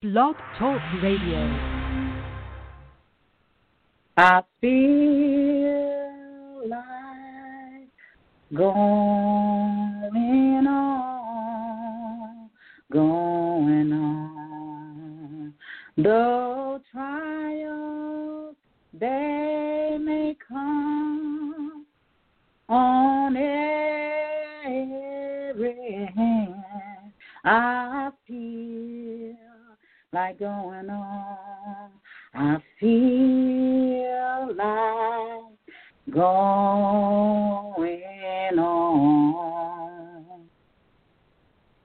Blog Talk Radio. I feel like going on, going on. Though trials they may come on every hand, I feel like going on. I feel like going on.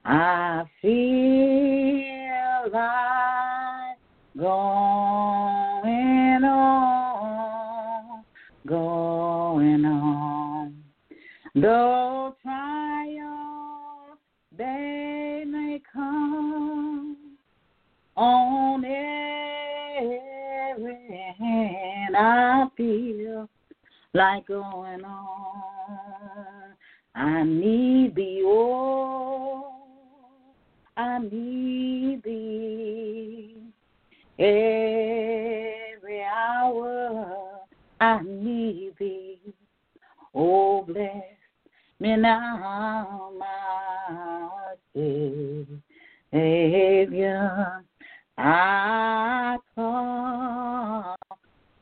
I feel like going on, going on. Though on every hand, I feel like going on. I need thee, oh, I need thee every hour. I need thee. Oh, bless me now, my Savior. I come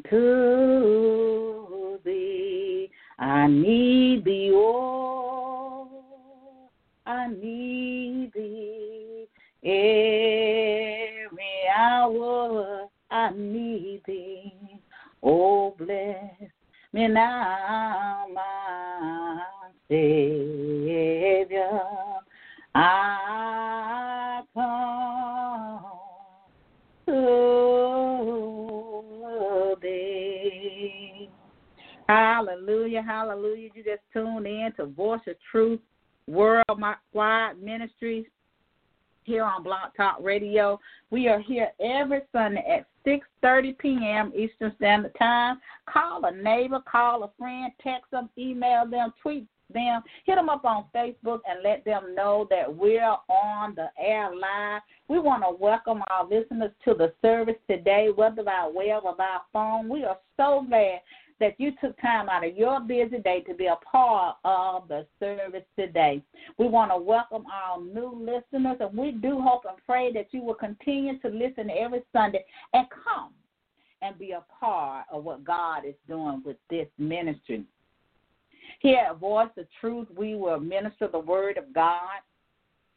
to thee. I need thee, oh, I need thee every hour. I need thee. Oh, bless me now, my Savior. I Hallelujah, hallelujah. You just tuned in to Voice of Truth Worldwide Ministries here on Blog Talk Radio. We are here every Sunday at 6:30 p.m. Eastern Standard Time. Call a neighbor, call a friend, text them, email them, tweet them, hit them up on Facebook and let them know that we're on the air live. We want to welcome our listeners to the service today, whether by web or by phone. We are so glad that you took time out of your busy day to be a part of the service today. We want to welcome our new listeners, and we do hope and pray that you will continue to listen every Sunday and come and be a part of what God is doing with this ministry. Here at Voice of Truth, we will minister the Word of God.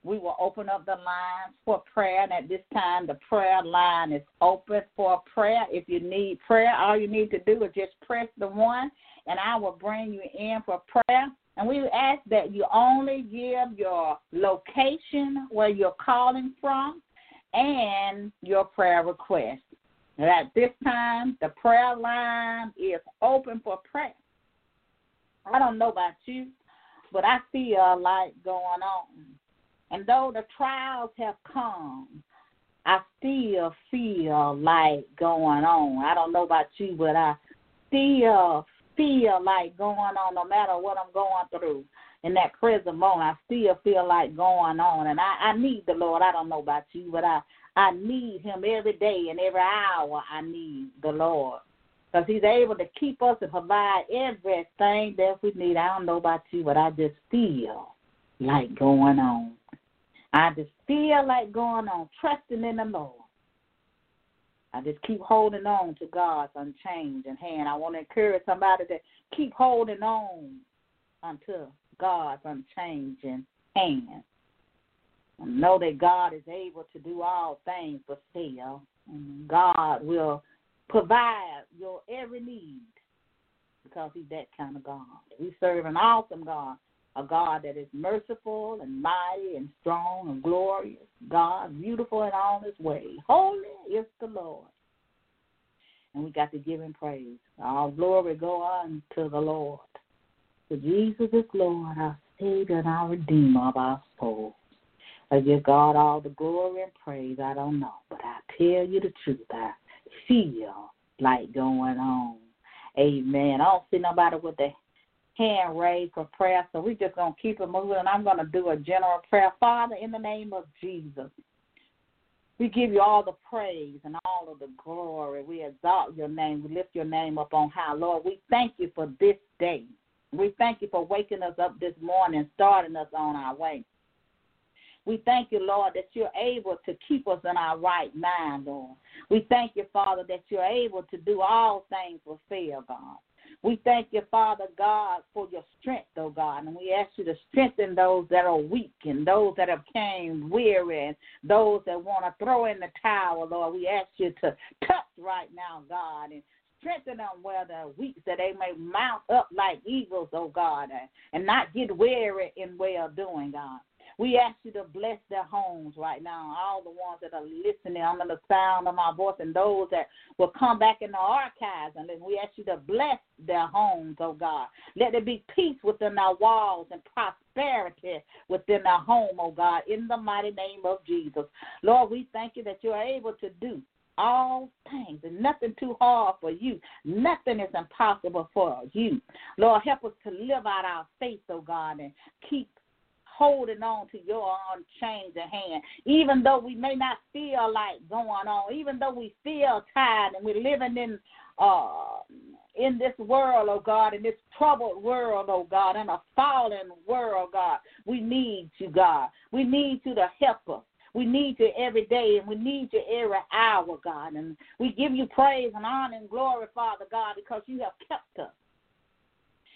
We will open up the lines for prayer, and at this time, the prayer line is open for prayer. If you need prayer, all you need to do is just press the one, and I will bring you in for prayer. And we ask that you only give your location where you're calling from and your prayer request. And at this time, the prayer line is open for prayer. I don't know about you, but I feel like going on. And though the trials have come, I still feel like going on. I don't know about you, but I still feel like going on no matter what I'm going through. In that present moment, I still feel like going on. And I, I need the Lord. I don't know about you, but I, I need Him every day and every hour. I need the Lord because he's able to keep us and provide everything that we need. I don't know about you, but I just feel like going on. I just feel like going on, trusting in the Lord. I just keep holding on to God's unchanging hand. I want to encourage somebody to keep holding on unto God's unchanging hand. And know that God is able to do all things but. And God will provide your every need because he's that kind of God. We serve an awesome God, a God that is merciful and mighty and strong and glorious. God, beautiful in all his ways. Holy is the Lord. And we got to give him praise. All glory go on to the Lord. For Jesus is Lord, our Savior and our Redeemer of our souls. I give God all the glory and praise. I don't know, but I tell you the truth. I feel like going on. Amen. I don't see nobody with a hand raised for prayer, so we're just going to keep it moving. And I'm going to do a general prayer. Father, in the name of Jesus, We give you all the praise and all of the glory. We exalt your name. We lift your name up on high. Lord, we thank you for this day. We thank you for waking us up this morning, starting us on our way. We thank you, Lord, that you're able to keep us in our right mind, Lord. We thank you, Father, that you're able to do all things with fear, God. We thank you, Father God, for your strength, oh God, and we ask you to strengthen those that are weak and those that have came weary and those that want to throw in the towel, Lord. We ask you to touch right now, God, and strengthen them where they're weak, that they may mount up like eagles, oh God, and not get weary in well doing, God. We ask you to bless their homes right now, all the ones that are listening under the sound of my voice, and those that will come back in the archives. And we ask you to bless their homes, oh God. Let there be peace within our walls and prosperity within our home, oh God, in the mighty name of Jesus. Lord, we thank you that you are able to do all things and nothing too hard for you. Nothing is impossible for you. Lord, help us to live out our faith, oh God, and keep holding on to your unchanging hand. Even though we may not feel like going on, even though we feel tired and we're living in uh in this world, oh God, in this troubled world, oh God, in a fallen world, God. We need you, God. We need you to help us. We need you every day and we need you every hour, God. And we give you praise and honor and glory, Father God, because you have kept us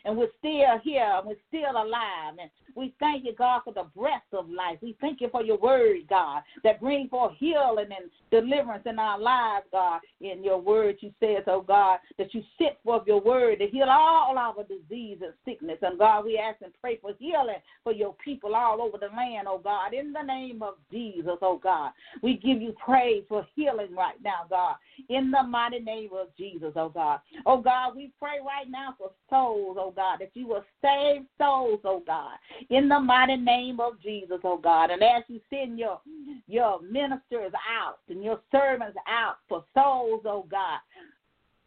and we're still here and we're still alive. And we thank you, God, for the breath of life. We thank you for your word, God, that brings forth healing and deliverance in our lives, God. In your word, you said, oh God, that you sit forth your word to heal all our disease and sickness. And God, we ask and pray for healing for your people all over the land, oh God, in the name of Jesus, oh God. We give you praise for healing right now, God, in the mighty name of Jesus, oh God. Oh God, we pray right now for souls, oh God, that you will save souls, oh God, in the mighty name of Jesus, oh God. And as you send your your ministers out and your servants out for souls, oh God,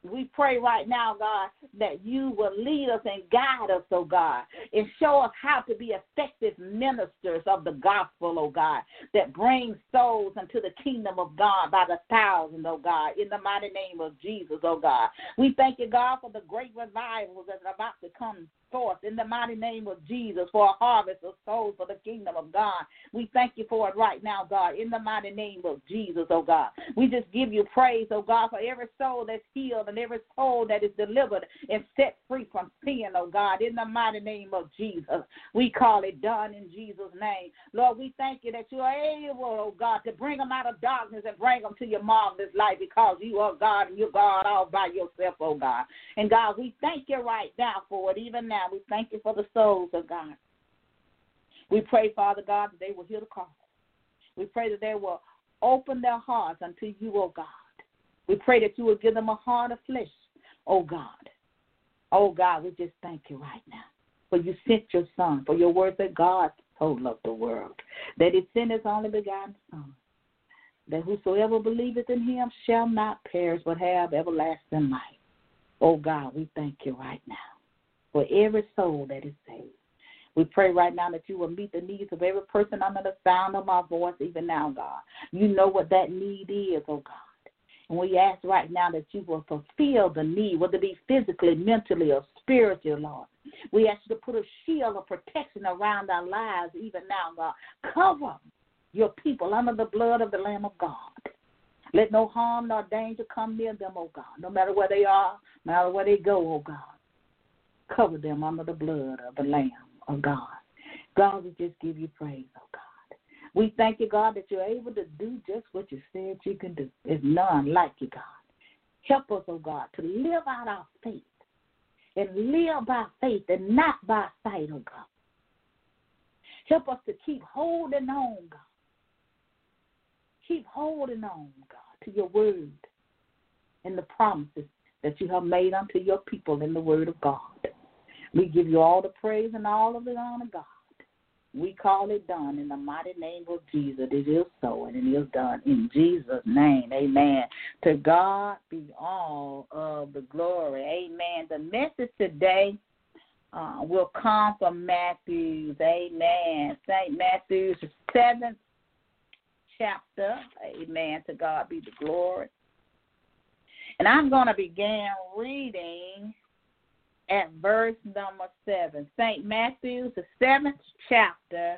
we pray right now, God, that you will lead us and guide us, oh God, and show us how to be effective ministers of the gospel, oh God, that brings souls into the kingdom of God by the thousand, oh God, in the mighty name of Jesus, oh God. We thank you, God, for the great revivals that are about to come forth in the mighty name of Jesus for a harvest of souls for the kingdom of God. We thank you for it right now, God, in the mighty name of Jesus, oh God. We just give you praise, oh God, for every soul that's healed and every soul that is delivered and set free from sin, oh God, in the mighty name of Jesus. We call it done in Jesus' name. Lord, we thank you that you are able, oh God, to bring them out of darkness and bring them to your marvelous light because you are God and you're God all by yourself, oh God. And God, we thank you right now for it, even now. We thank you for the souls of God. We pray, Father God, that they will hear the call. We pray that they will open their hearts unto you, O God. We pray that you will give them a heart of flesh, O God. Oh God, we just thank you right now. For you sent your son, for your word that God so loved the world, that he sent his only begotten son, that whosoever believeth in him shall not perish but have everlasting life. Oh God, we thank you right now for every soul that is saved. We pray right now that you will meet the needs of every person under the sound of my voice, even now, God. You know what that need is, oh God. And we ask right now that you will fulfill the need, whether it be physically, mentally, or spiritually, Lord. We ask you to put a shield of protection around our lives, even now, God. Cover your people under the blood of the Lamb of God. Let no harm nor danger come near them, oh God, no matter where they are, no matter where they go, oh God. Cover them under the blood of the Lamb of God. God, we just give you praise, oh God. We thank you, God, that you're able to do just what you said you can do. There's none like you, God. Help us, oh God, to live out our faith and live by faith and not by sight, oh God. Help us to keep holding on, God. Keep holding on, God, to your word and the promises that you have made unto your people in the word of God. We give you all the praise and all of the honor, God. We call it done in the mighty name of Jesus. It is so, and it is done in Jesus' name. Amen. To God be all of the glory. Amen. The message today uh, will come from Matthew's. Amen. St. Matthew's seventh chapter. Amen. To God be the glory. And I'm going to begin reading at verse number 7. St. Matthew, the seventh chapter.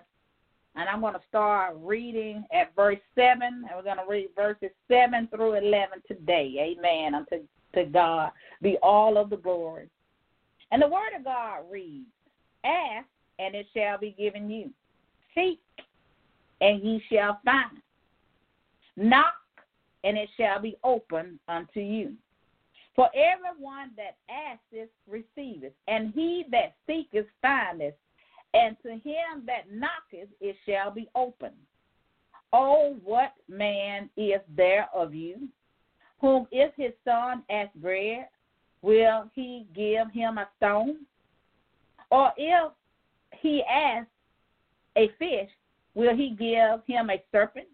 And I'm going to start reading at verse 7. And we're going to read verses 7 through 11 today. Amen. Unto to God be all of the glory. And the word of God reads Ask, and it shall be given you. Seek, and ye shall find. Knock, and it shall be opened unto you. For everyone that asketh receiveth, and he that seeketh findeth, and to him that knocketh it shall be opened. Oh, what man is there of you, whom if his son ask bread, will he give him a stone? Or if he asks a fish, will he give him a serpent?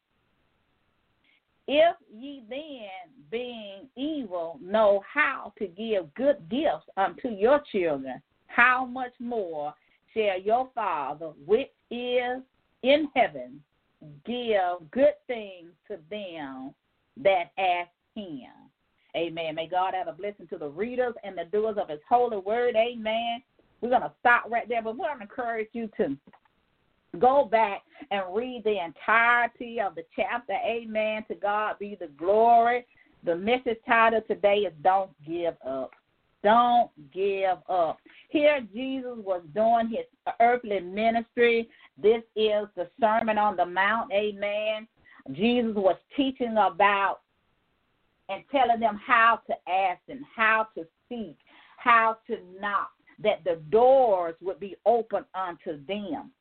If ye then, being evil, know how to give good gifts unto your children, how much more shall your Father, which is in heaven, give good things to them that ask him? Amen. May God add a blessing to the readers and the doers of his holy word. Amen. We're going to stop right there, but we're going to encourage you to go back and read the entirety of the chapter. Amen. To God be the glory. The message title today is Don't Give Up. Don't give up. Here, Jesus was doing his earthly ministry. This is the Sermon on the Mount. Amen. Jesus was teaching about and telling them how to ask and how to seek, how to knock, that the doors would be open unto them.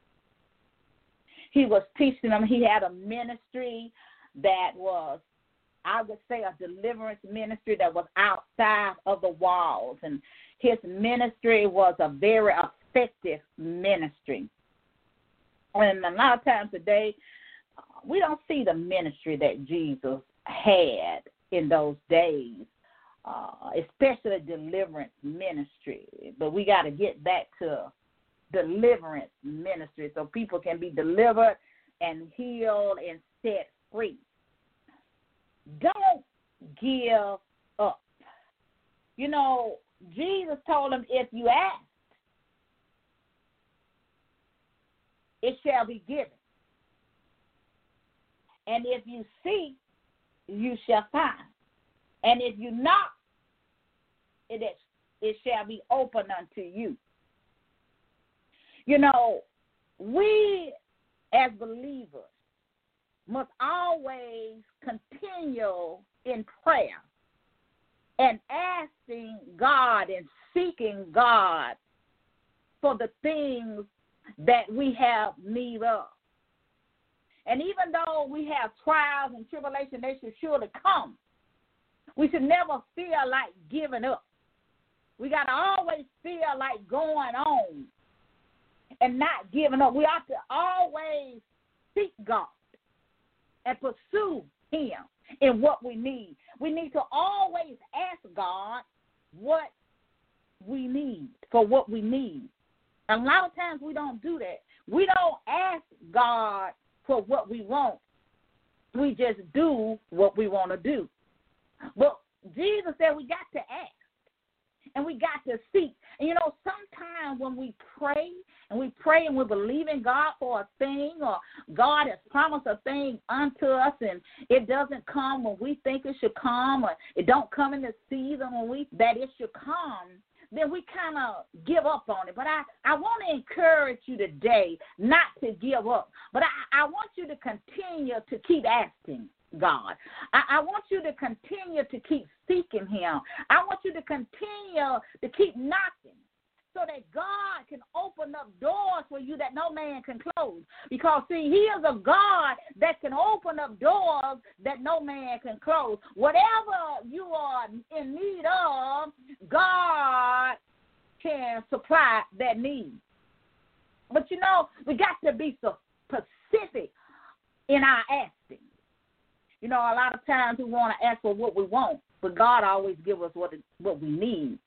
He was teaching them, he had a ministry that was, I would say, a deliverance ministry that was outside of the walls. And his ministry was a very effective ministry. And a lot of times today, we don't see the ministry that Jesus had in those days, uh, especially deliverance ministry. But we got to get back to deliverance ministry so people can be delivered and healed and set free. Don't give up. You know, Jesus told him, if you ask, it shall be given. And if you seek, you shall find. And if you knock, it, is, it shall be open unto you. You know, we as believers must always continue in prayer and asking God and seeking God for the things that we have need of. And even though we have trials and tribulation, they should surely come. We should never feel like giving up. We got to always feel like going on and not giving up. We ought to always seek God and pursue Him in what we need. We need to always ask God what we need for what we need. A lot of times we don't do that. We don't ask God for what we want. We just do what we want to do. But Jesus said we got to ask and we got to seek. And you know, sometimes when we pray and we pray and we believe in God for a thing, or God has promised a thing unto us, and it doesn't come when we think it should come, or it don't come in the season when we that it should come, then we kind of give up on it. But I, I want to encourage you today not to give up. But I, I want you to continue to keep asking. God. I, I, want you to continue to keep seeking Him. I want you to continue to keep knocking so that God can open up doors for you that no man can close. Because, see, He is a God that can open up doors that no man can close. Whatever you are in need of, God can supply that need. But you know, we got to be so specific in our asking. You know, a lot of times we want to ask for what we want, but God always gives us what what we need.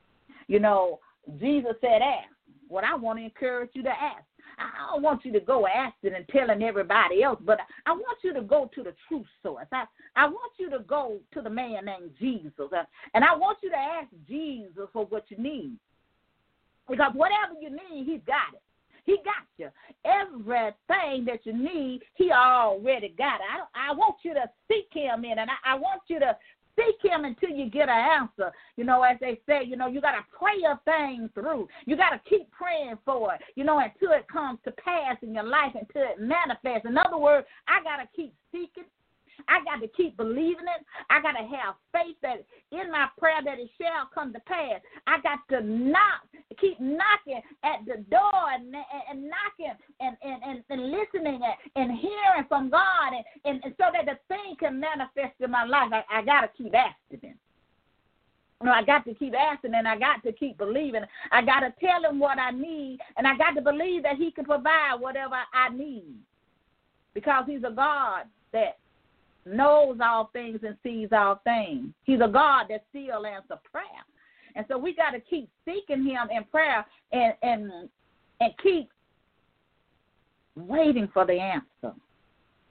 You know, Jesus said, ask. What I want to encourage you to ask. I don't want you to go asking and telling everybody else, but I want you to go to the true source. I, I want you to go to the man named Jesus. And I want you to ask Jesus for what you need. Because whatever you need, he's got it. He got you. Everything that you need, he already got it. I, I want you to seek him in, and I, I want you to seek him until you get an answer. You know, as they say, you know, you got to pray a thing through. You got to keep praying for it, you know, until it comes to pass in your life, until it manifests. In other words, I got to keep seeking, I got to keep believing it. I got to have faith that in my prayer that it shall come to pass. I got to knock, keep knocking at the door and, and, knocking and, and, and, and listening and, and hearing from God and, and, and so that the thing can manifest in my life. I, I got to keep asking Him. I got to keep asking and I got to keep believing. I got to tell him what I need and I got to believe that he can provide whatever I need because he's a God that knows all things and sees all things. He's a God that still answers prayer. And so we got to keep seeking him in prayer and and and keep waiting for the answer.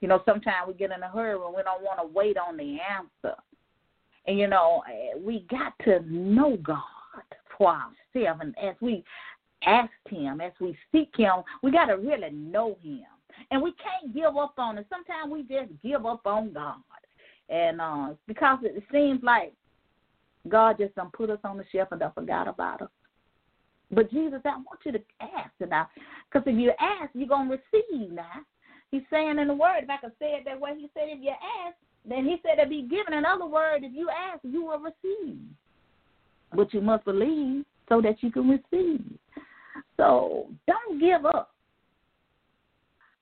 You know, sometimes we get in a hurry and we don't want to wait on the answer. And you know, we got to know God for ourselves. And as we ask Him, as we seek Him, we got to really know Him and we can't give up on it. Sometimes we just give up on God, and uh, because it seems like God just don't put us on the shelf and don't forgot about us. But Jesus, I want you to ask now, because if you ask, you're gonna receive now. He's saying in the word, if I could say it that way, he said, if you ask, then he said to be given. In other words, if you ask, you will receive. But you must believe so that you can receive. So don't give up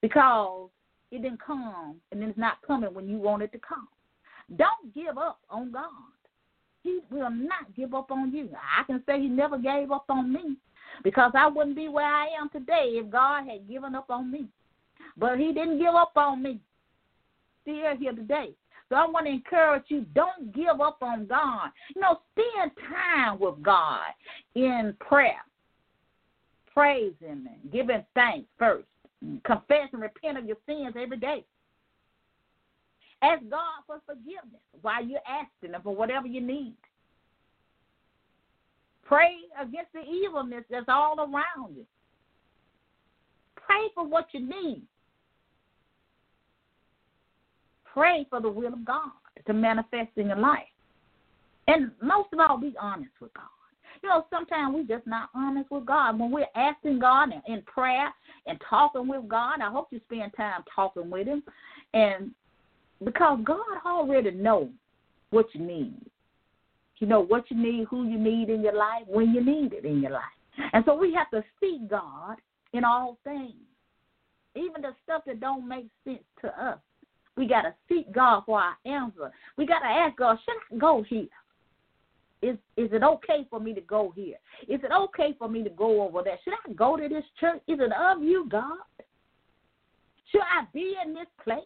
because it didn't come and it's not coming when you want it to come. Don't give up on God. He will not give up on you. I can say he never gave up on me because I wouldn't be where I am today if God had given up on me. But he didn't give up on me. Still here today. So I want to encourage you, don't give up on God. You know, spend time with God in prayer, praising and giving thanks first. Confess and repent of your sins every day. Ask God for forgiveness while you're asking Him for whatever you need. Pray against the evilness that's all around you. Pray for what you need. Pray for the will of God to manifest in your life. And most of all, be honest with God. You know, sometimes we're just not honest with God. When we're asking God in prayer and talking with God, I hope you spend time talking with Him, and because God already knows what you need. You know what you need, who you need in your life, when you need it in your life. And so we have to seek God in all things, even the stuff that don't make sense to us. We got to seek God for our answer. We got to ask God, should I go here? Is is it okay for me to go here? Is it okay for me to go over there? Should I go to this church? Is it of you, God? Should I be in this place?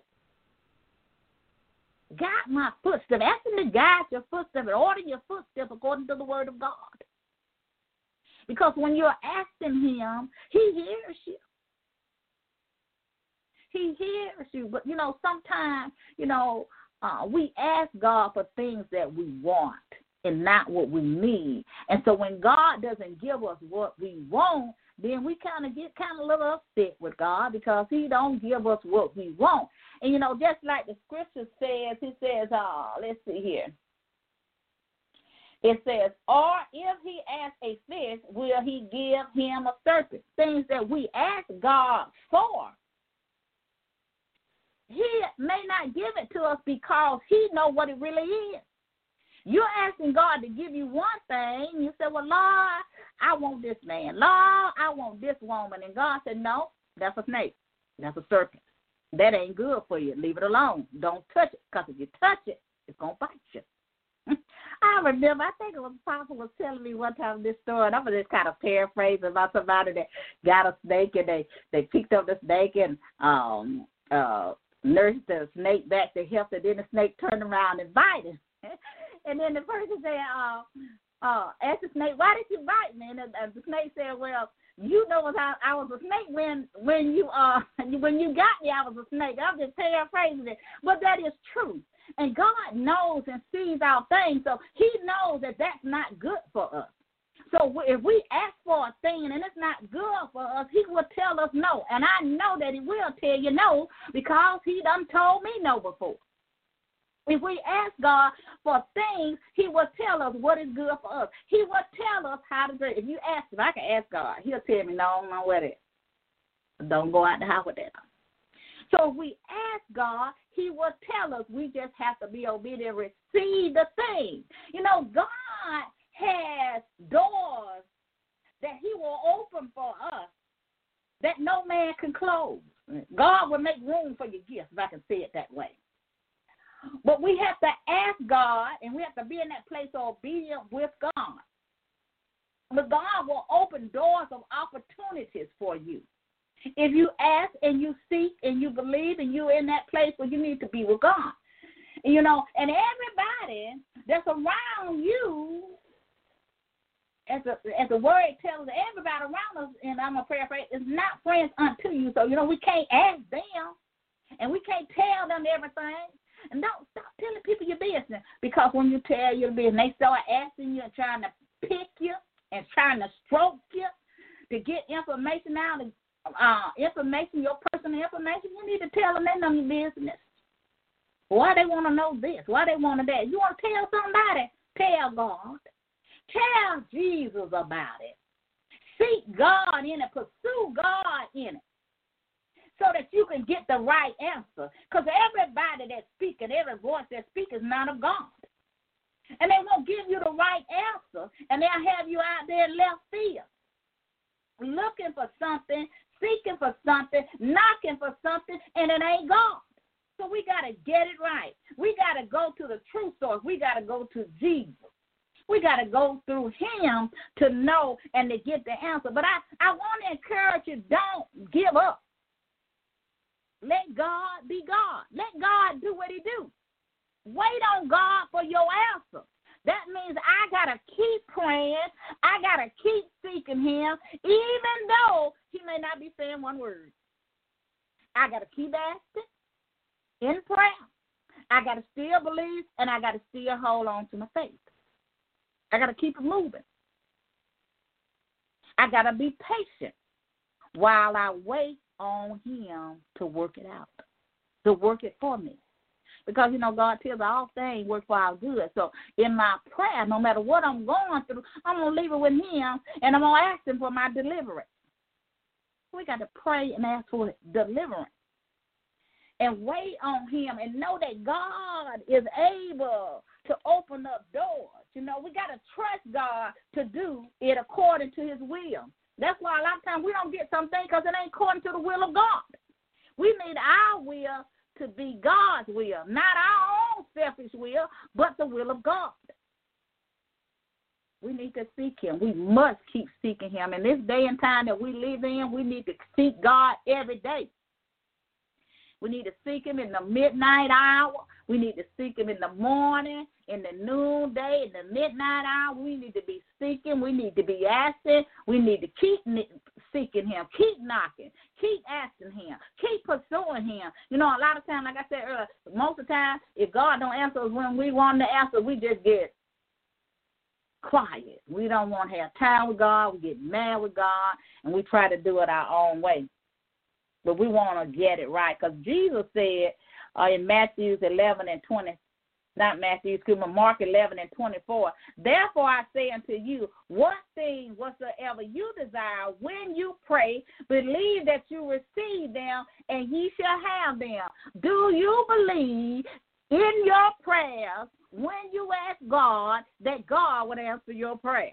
Guide my footsteps. Ask him to guide your footsteps and order your footsteps according to the word of God. Because when you're asking him, he hears you. He hears you. But you know, sometimes, you know, uh, we ask God for things that we want and not what we need. And so when God doesn't give us what we want, then we kind of get kind of a little upset with God because He don't give us what we want. And you know, just like the scripture says, He says, "Oh, let's see here." It says, "Or if he asks a fish, will he give him a serpent?" Things that we ask God for. He may not give it to us because He know what it really is. You're asking God to give you one thing. You say, Well, Lord, I want this man. Lord, I want this woman. And God said, No, that's a snake. That's a serpent. That ain't good for you. Leave it alone. Don't touch it. Because if you touch it, it's going to bite you. I remember, I think it was Papa was telling me one time this story, and I'm just kind of paraphrasing about somebody that got a snake and they they picked up the snake and um uh nursed the snake back to health, and then the snake turned around and bit him. And then the person said, uh, uh, asked the snake, why did you bite me? And the, uh, the snake said, well, you know I, I was a snake when when you uh when you got me I was a snake. I'm just paraphrasing it, but that is true. And God knows and sees our things, so He knows that that's not good for us. So if we ask for a thing and it's not good for us, He will tell us no. And I know that He will tell you no because He done told me no before. If we ask God for things, He will tell us what is good for us. He will tell us how to do it. If you ask, Him, I can ask God, He'll tell me, no, no, what it. Don't go out the house with that. So if we ask God, He will tell us. We just have to be obedient and receive the thing. You know, God has doors that He will open for us that no man can close. God will make room for your gifts, if I can say it that way. But we have to ask God and we have to be in that place of obedience with God. But God will open doors of opportunities for you. If you ask and you seek and you believe and you're in that place where you need to be with God. You know, and everybody that's around you, as the as the word tells everybody around us, and I'm a prayer is not friends unto you. So you know we can't ask them, and we can't tell them everything. And don't stop telling people your business because when you tell your business, they start asking you and trying to pick you and trying to stroke you to get information out of uh, information, your personal information. You need to tell them they know your business. Why they want to know this? Why they want to that? You want to tell somebody? Tell God. Tell Jesus about it. Seek God in it. Pursue God in it so that you can get the right answer. Because everybody that's speaking, every voice that speaks is not of God. And they won't give you the right answer, and they'll have you out there left field, looking for something, seeking for something, knocking for something, and it ain't God. So we got to get it right. We got to go to the true source. We got to go to Jesus. We got to go through him to know and to get the answer. But I, I want to encourage you don't give up. Let God be God. Let God do what He do. Wait on God for your answer. That means I gotta keep praying. I gotta keep seeking Him, even though He may not be saying one word. I gotta keep asking in prayer. I gotta still believe, and I gotta still hold on to my faith. I gotta keep it moving. I gotta be patient while I wait on Him to work it out, to work it for me. Because, you know, God tells all things work for our good. So in my prayer, no matter what I'm going through, I'm to leave it with Him and I'm to ask Him for my deliverance. We got to pray and ask for deliverance and wait on Him and know that God is able to open up doors. You know, we got to trust God to do it according to His will. That's why a lot of times we don't get something because it ain't according to the will of God. We need our will to be God's will, not our own selfish will, but the will of God. We need to seek Him. We must keep seeking Him. In this day and time that we live in, we need to seek God every day. We need to seek Him in the midnight hour. We need to seek Him in the morning in the noonday, in the midnight hour. We need to be seeking. We need to be asking. We need to keep seeking Him, keep knocking, keep asking Him, keep pursuing Him. You know, a lot of times, like I said earlier, most of the time, if God don't answer us when we want to answer, we just get quiet. We don't want to have time with God. We get mad with God, and we try to do it our own way. But we want to get it right because Jesus said uh, in Matthew 11 and 20, not Matthew, excuse me, Mark 11 and 24. Therefore I say unto you, what thing whatsoever you desire when you pray, believe that you receive them and ye shall have them. Do you believe in your prayers when you ask God that God would answer your prayer?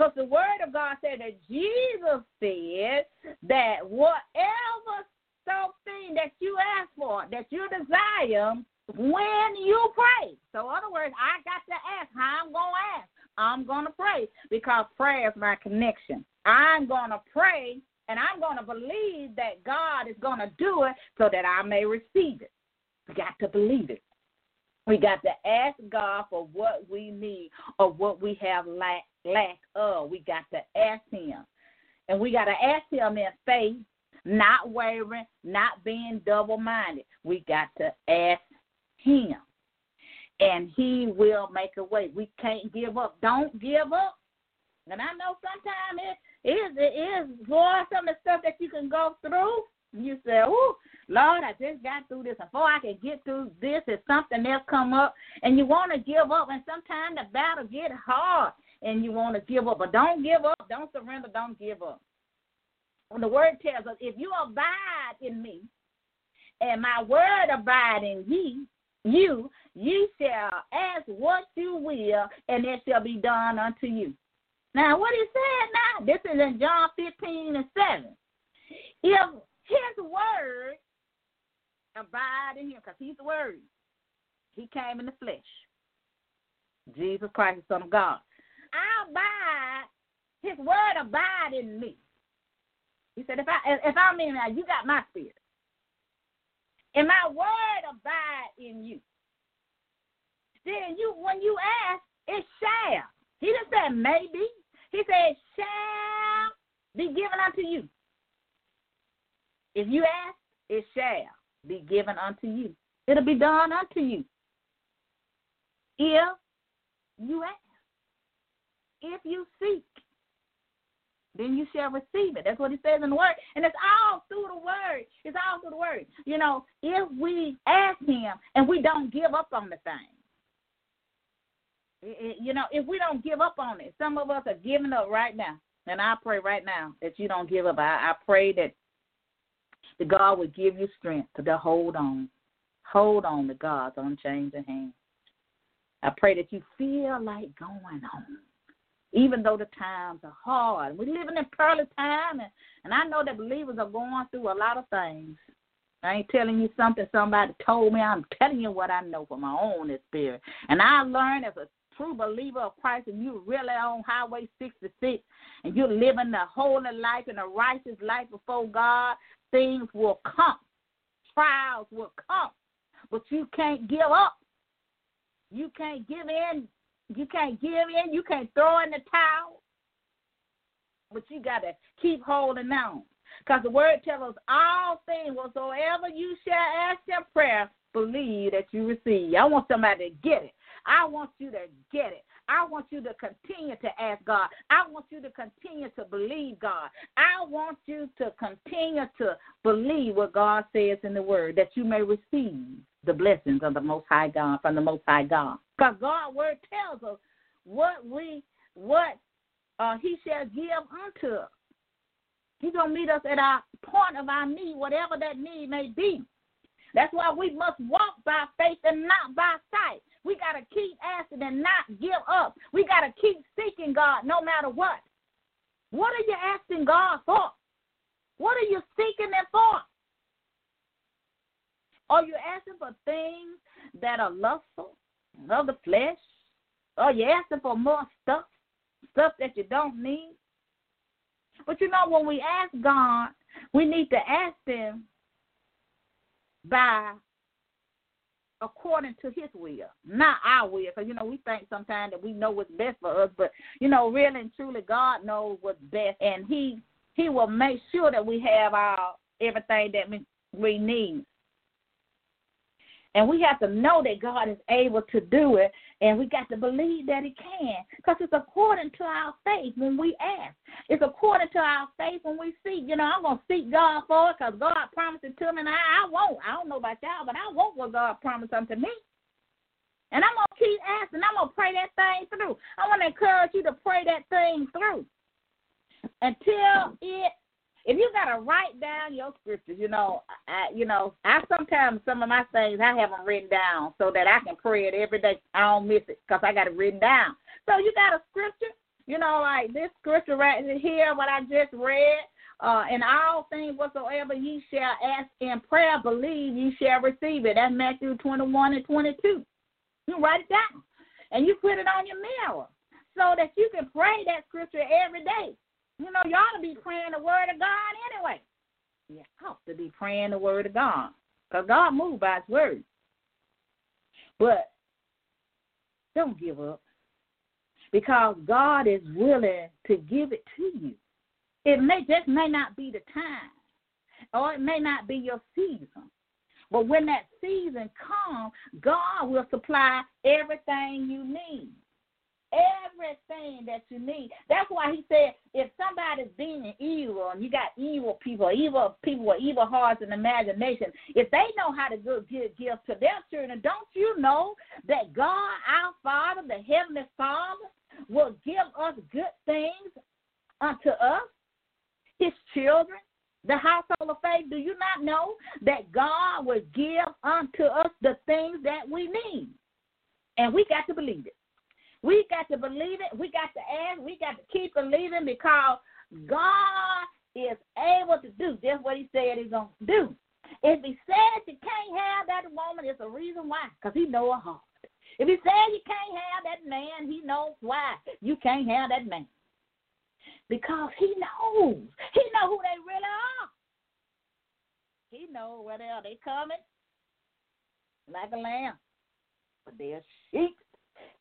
Because the word of God said that Jesus said that whatever something that you ask for, that you desire, when you pray. So, in other words, I got to ask how I'm going to ask. I'm going to pray because prayer is my connection. I'm going to pray and I'm going to believe that God is going to do it so that I may receive it. We got to believe it. We got to ask God for what we need or what we have lack, lack of. We got to ask Him. And we got to ask Him in faith, not wavering, not being double minded. We got to ask Him. And He will make a way. We can't give up. Don't give up. And I know sometimes it is, it is, boy, some of the stuff that you can go through. You say, "Oh, Lord, I just got through this. Before I can get through this, if something else come up, and you want to give up, and sometimes the battle get hard, and you want to give up. But don't give up. Don't surrender. Don't give up. When the word tells us, if you abide in me, and my word abide in ye, you, you shall ask what you will, and it shall be done unto you. Now, what he said now, this is in John 15 and 7. If his word abide in him, because he's the word, he came in the flesh. Jesus Christ, the Son of God. I abide, his word abide in me. He said, if I if I'm in there, you got my spirit. And my word abide in you. Then you when you ask, it shall. He didn't say maybe. He said, shall be given unto you. If you ask, it shall be given unto you. It'll be done unto you. If you ask. If you seek, then you shall receive it. That's what he says in the word. And it's all through the word. It's all through the word. You know, if we ask him and we don't give up on the thing, eh, eh, you know, if we don't give up on it, some of us are giving up right now. And I pray right now that you don't give up. I, I pray that the God will give you strength to hold on. Hold on to God's unchanging hand. I pray that you feel like going on even though the times are hard. We're living in pearly time, and, and I know that believers are going through a lot of things. I ain't telling you something somebody told me. I'm telling you what I know from my own experience. And I learned as a true believer of Christ, and you're really on Highway 66, and you're living the holy life and a righteous life before God, things will come. Trials will come. But you can't give up. You can't give in you can't give in. You can't throw in the towel. But you got to keep holding on. Because the word tells us all things whatsoever you shall ask in prayer, believe that you receive. I want somebody to get it. I want you to get it. I want you to continue to ask God. I want you to continue to believe God. I want you to continue to believe what God says in the Word that you may receive the blessings of the Most High God from the Most High God. Because God's Word tells us what we what uh, He shall give unto us. He's gonna meet us at our point of our need, whatever that need may be. That's why we must walk by faith and not by sight. We got to keep asking and not give up. We got to keep seeking God no matter what. What are you asking God for? What are you seeking Him for? Are you asking for things that are lustful of the flesh? Are you asking for more stuff, stuff that you don't need? But you know, when we ask God, we need to ask Him by according to his will, not our will. Because, you know, we think sometimes that we know what's best for us, but, you know, really and truly, God knows what's best, and he he will make sure that we have our everything that we, we need. And we have to know that God is able to do it, and we got to believe that He can, because it's according to our faith when we ask. It's according to our faith when we seek. You know, I'm gonna seek God for it because God promised it to me, and I, I won't. I don't know about y'all, but I want what God promised unto me. And I'm gonna keep asking. I'm gonna pray that thing through. I want to encourage you to pray that thing through until it if you gotta write down your scriptures, you know, I, you know, I sometimes some of my things I have them written down so that I can pray it every day. I don't miss it because I got it written down. So you got a scripture, you know, like this scripture right here, what I just read. Uh, in all things whatsoever ye shall ask in prayer, believe ye shall receive it. That's Matthew 21 and 22. You write it down and you put it on your mirror so that you can pray that scripture every day. You know, you ought to be praying the word of God anyway. You have to be praying the word of God because God moves by his word. But don't give up because God is willing to give it to you. It may just may not be the time, or it may not be your season. But when that season comes, God will supply everything you need. Everything that you need. That's why he said, if somebody's being evil and you got evil people, evil people with evil hearts and imagination, if they know how to give gifts to their children, don't you know that God, our Father, the Heavenly Father, will give us good things unto us, His children? the household of faith, do you not know that God will give unto us the things that we need? And we got to believe it. We got to believe it. We got to ask. We got to keep believing because God is able to do just what He said He's going to do. If He said you can't have that woman, it's a reason why, because He know her heart. If He said you can't have that man, He knows why you can't have that man because he knows. He know who they really are. He know where they are. They coming like a lamb, but they're sheep.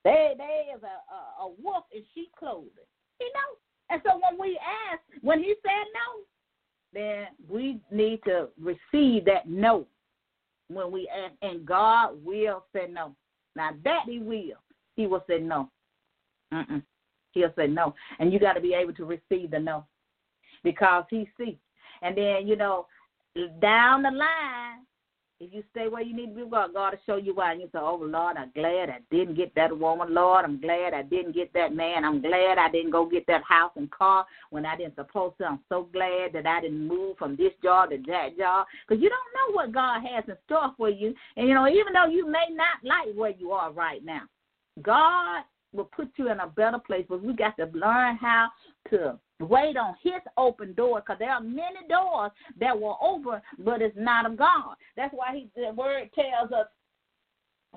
They they is a, a, a wolf in sheep clothing. He know. And so when we ask, when he said no, then we need to receive that no when we ask, and God will say no. Now that He will, He will say no. Mm-mm. He'll say no. And you got to be able to receive the no because he sees. And then, you know, down the line, if you stay where you need to be, God, God will show you why. And you say, Oh, Lord, I'm glad I didn't get that woman. Lord, I'm glad I didn't get that man. I'm glad I didn't go get that house and car when I didn't supposed to. I'm so glad that I didn't move from this job to that job. Because you don't know what God has in store for you. And, you know, even though you may not like where you are right now, God will put you in a better place. But we got to learn how to wait on His open door because there are many doors that were open, but it's not of God. That's why He the Word tells us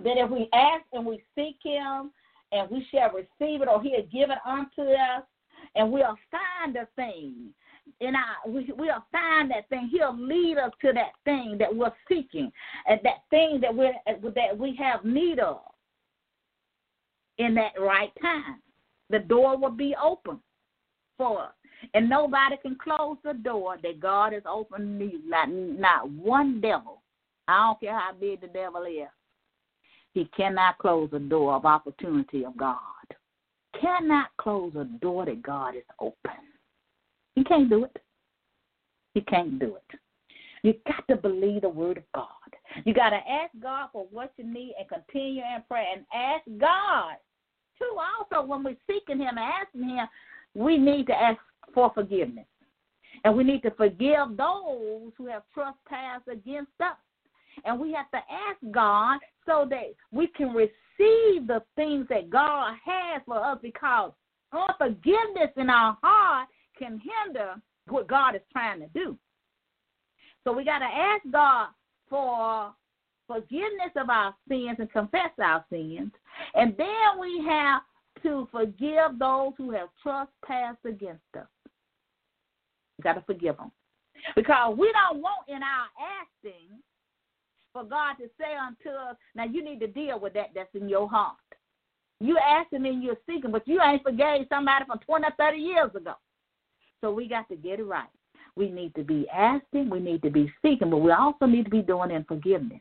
that if we ask and we seek Him, and we shall receive it, or He'll give it unto us, and we'll find the thing. And I, we, we'll find that thing. He'll lead us to that thing that we're seeking, and that thing that we that we have need of in that right time. The door will be open for us. And nobody can close the door that God has opened me. Not, not one devil. I don't care how big the devil is. He cannot close the door of opportunity of God. Cannot close a door that God is open. He can't do it. He can't do it. You got to believe the word of God. You got to ask God for what you need and continue in prayer and ask God too, also, when we're seeking Him asking Him, we need to ask for forgiveness. And we need to forgive those who have trespassed against us. And we have to ask God so that we can receive the things that God has for us because unforgiveness in our heart can hinder what God is trying to do. So we got to ask God for forgiveness of our sins and confess our sins. And then we have to forgive those who have trespassed against us. Got to forgive them. Because we don't want in our asking for God to say unto us, now you need to deal with that that's in your heart. You asking and you're seeking, but you ain't forgave somebody from 20 or 30 years ago. So we got to get it right. We need to be asking, we need to be seeking, but we also need to be doing in forgiveness.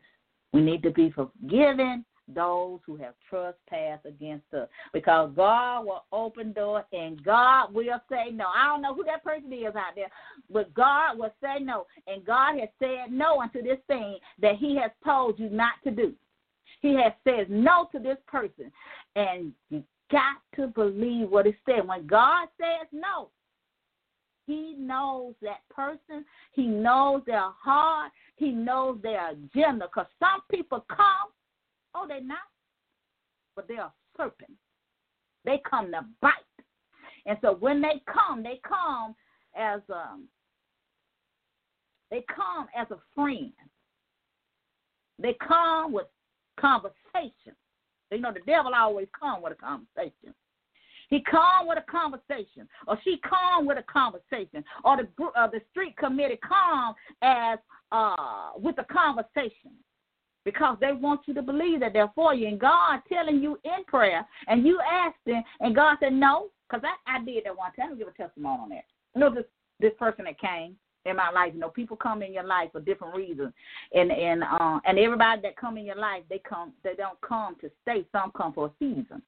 We need to be forgiving those who have trespassed against us because God will open doors and God will say no. I don't know who that person is out there, but God will say no. And God has said no unto this thing that He has told you not to do. He has said no to this person. And you got to believe what He said. When God says no, he knows that person. He knows their heart. He knows their agenda. Because some people come, oh, they're not, but they are serpents. They come to bite. And so when they come, they come as um they come as a friend. They come with conversation. You know, the devil always come with a conversation. He come with a conversation, or she come with a conversation, or the uh, the street committee come as uh, with a conversation because they want you to believe that they're for you. And God telling you in prayer, and you him, and God said no, because I, I did that one time. I'll give a testimony on that. You know, this this person that came in my life. You know, people come in your life for different reasons, and and uh, and everybody that come in your life, they come, they don't come to stay. Some come for a season.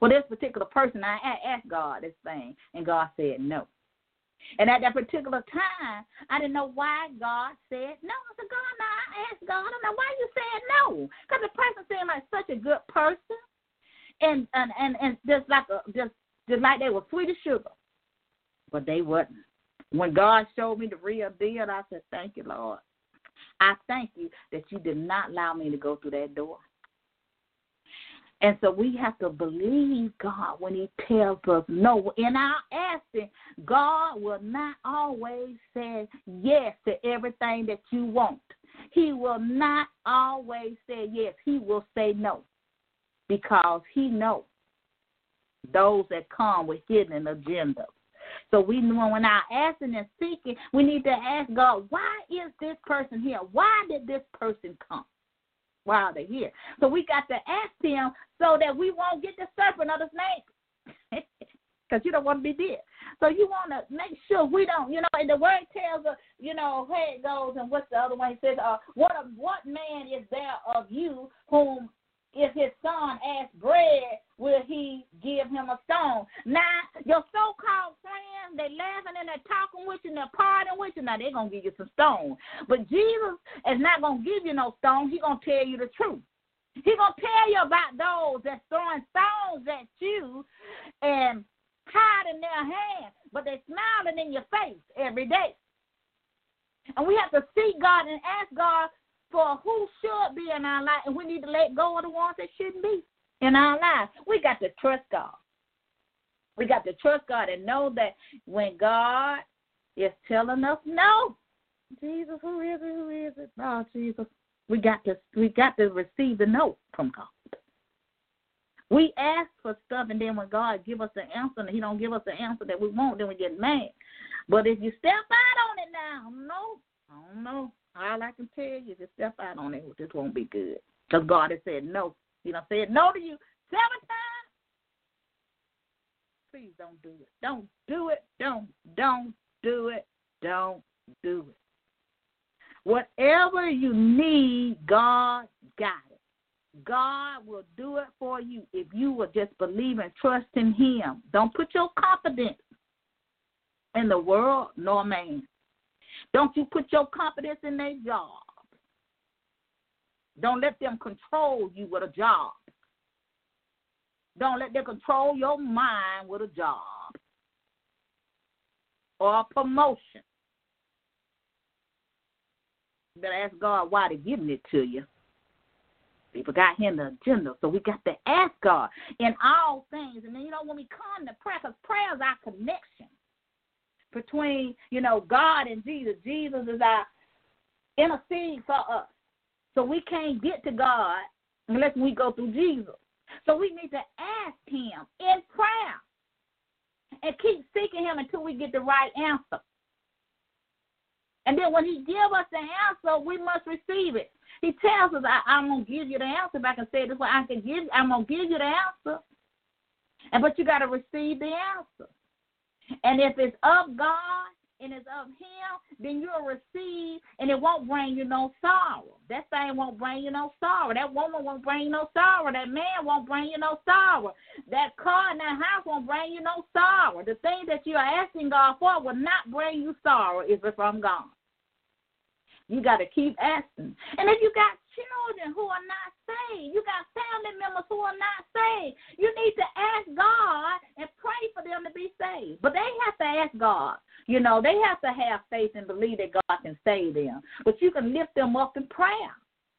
Well, this particular person, I asked God this thing, and God said no. And at that particular time, I didn't know why God said no. I said, God, now I asked God, I know why you said no. Because the person seemed like such a good person, and and and, and just like a just just like they were sweet as sugar, but they wasn't. When God showed me the real deal, I said, Thank you, Lord. I thank you that you did not allow me to go through that door. And so we have to believe God when He tells us no. In our asking, God will not always say yes to everything that you want. He will not always say yes. He will say no because He knows those that come with hidden agendas. So we know when our asking and seeking, we need to ask God, why is this person here? Why did this person come? While they're here. So we got to ask him so that we won't get the serpent of the snake. Because you don't want to be dead. So you want to make sure we don't, you know, and the word tells us, you know, where it goes and what's the other one? It says, uh, what, what man is there of you whom if his son asks bread, will he give him a stone? Now, your so called friends, they laughing and they're talking with you and they're partying with you. Now, they're going to give you some stone. But Jesus is not going to give you no stone. He's going to tell you the truth. He's going to tell you about those that's throwing stones at you and hiding their hand, but they're smiling in your face every day. And we have to seek God and ask God for who should be in our life, and we need to let go of the ones that shouldn't be in our lives. We got to trust God. We got to trust God and know that when God is telling us no, Jesus, who is it? Who is it? Oh, Jesus. We got to we got to receive the no from God. We ask for stuff, and then when God give us the answer, and He don't give us the answer that we want, then we get mad. But if you step out on it now, no, I don't know. All I can tell you is step out on it. This won't be good. Because God has said no. He done said no to you seven times. Please don't do it. Don't do it. Don't, don't do it. Don't do it. Whatever you need, God got it. God will do it for you if you will just believe and trust in Him. Don't put your confidence in the world nor man. Don't you put your confidence in their job. Don't let them control you with a job. Don't let them control your mind with a job or a promotion. You better ask God why they're giving it to you. People got him the agenda, so we got to ask God in all things. And then, you know, when we come to prayer, because prayer is our connection between, you know, God and Jesus. Jesus is our intercede for us. So we can't get to God unless we go through Jesus. So we need to ask him in prayer and keep seeking him until we get the right answer. And then when he give us the answer, we must receive it. He tells us, I, am gonna give you the answer. If I can say this way, I can give I'm gonna give you the answer. And but you gotta receive the answer. And if it's of God and it's of Him, then you'll receive, and it won't bring you no sorrow. That thing won't bring you no sorrow. That woman won't bring you no sorrow. That man won't bring you no sorrow. That car in that house won't bring you no sorrow. The thing that you are asking God for will not bring you sorrow if it's from God. You got to keep asking. And if you got children who are not saved, you got family members who are not saved, you need to ask God and pray for them to be saved. But they have to ask God. You know, they have to have faith and believe that God can save them. But you can lift them up in prayer.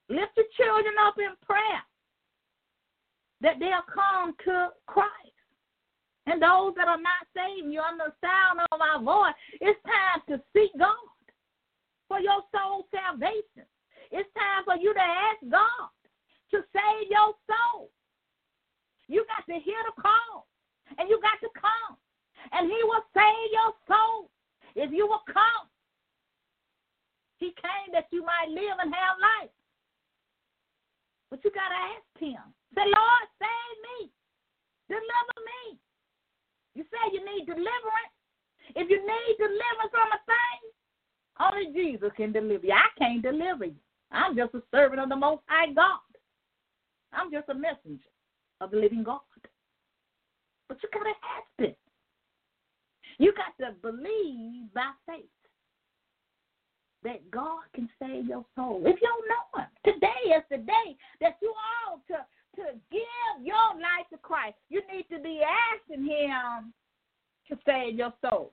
Lift your children up in prayer that they'll come to Christ. And those that are not saved, you're under the sound of my voice, it's time to seek God for your soul salvation. It's time for you to ask God to save your soul. You got to hear the call, and you got to come, and He will save your soul if you will come. He came that you might live and have life. But you got to ask Him. Say, Lord, save me. Deliver me. You say you need deliverance. If you need deliverance from a thing, only Jesus can deliver you. I can't deliver you. I'm just a servant of the Most High God. I'm just a messenger of the living God. But you got to ask it. You got to believe by faith that God can save your soul. If you don't know Him, today is the day that you ought to, to give your life to Christ. You need to be asking Him to save your soul.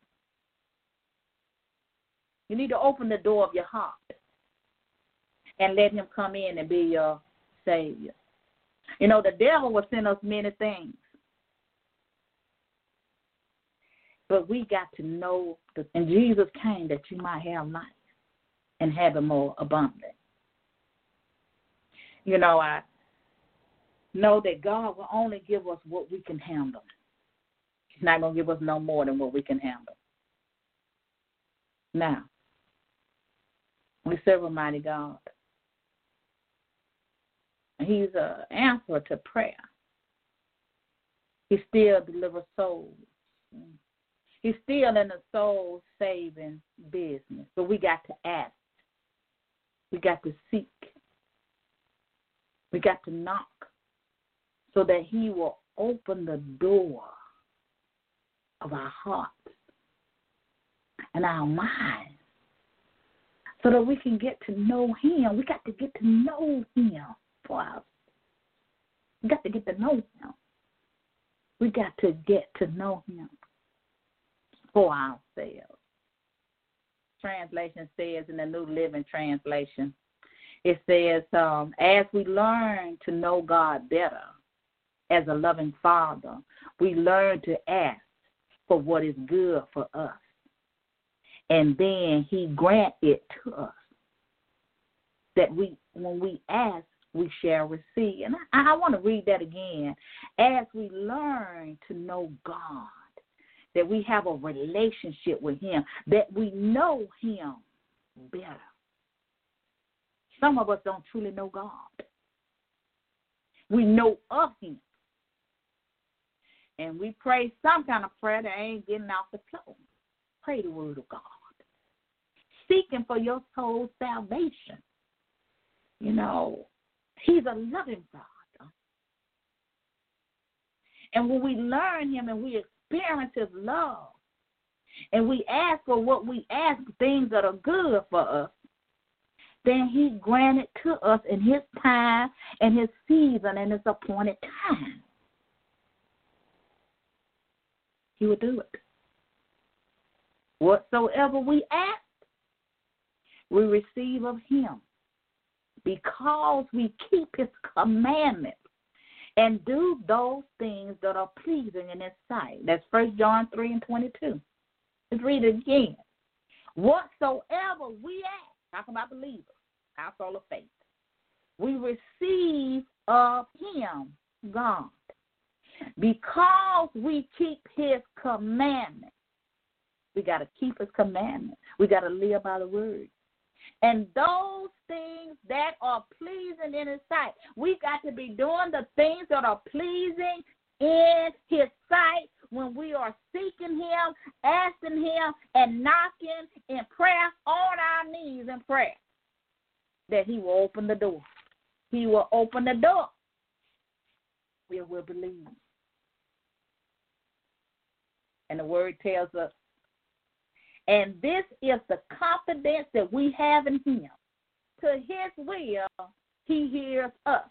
You need to open the door of your heart and let Him come in and be your Savior. You know, the devil will send us many things. But we got to know that, and Jesus came that you might have life and have it more abundant. You know, I know that God will only give us what we can handle. He's not going to give us no more than what we can handle. Now, we serve a mighty God. He's an answer to prayer. He still delivers souls. He's still in the soul saving business. But we got to ask. We got to seek. We got to knock so that He will open the door of our hearts and our minds so that we can get to know Him. We got to get to know Him for. We got to get to know Him. We got to get to know Him for ourselves. Translation says in the New Living Translation, it says, um, as we learn to know God better as a loving Father, we learn to ask for what is good for us. And then He grant it to us. That we, when we ask, we shall receive. And I, I want to read that again. As we learn to know God, that we have a relationship with Him, that we know Him better. Some of us don't truly know God. We know of Him. And we pray some kind of prayer that ain't getting off the floor. Pray the word of God. Seeking for your soul's salvation. You know, He's a loving God. And when we learn Him and we experience love, and we ask for what we ask, things that are good for us, then He granted to us in His time and His season and His appointed time. He will do it. Whatsoever we ask, we receive of Him because we keep His commandments and do those things that are pleasing in His sight. That's First John 3 and 22. Let's read it again. Whatsoever we ask, talking about believers, soul of faith, we receive of Him, God, because we keep His commandments. We got to keep His commandments. We got to live by the word. And those things that are pleasing in His sight, we got to be doing the things that are pleasing in His sight when we are seeking Him, asking Him, and knocking in prayer on our knees in prayer. That He will open the door. He will open the door. We will believe. And the word tells us and this is the confidence that we have in Him. To His will, He hears us.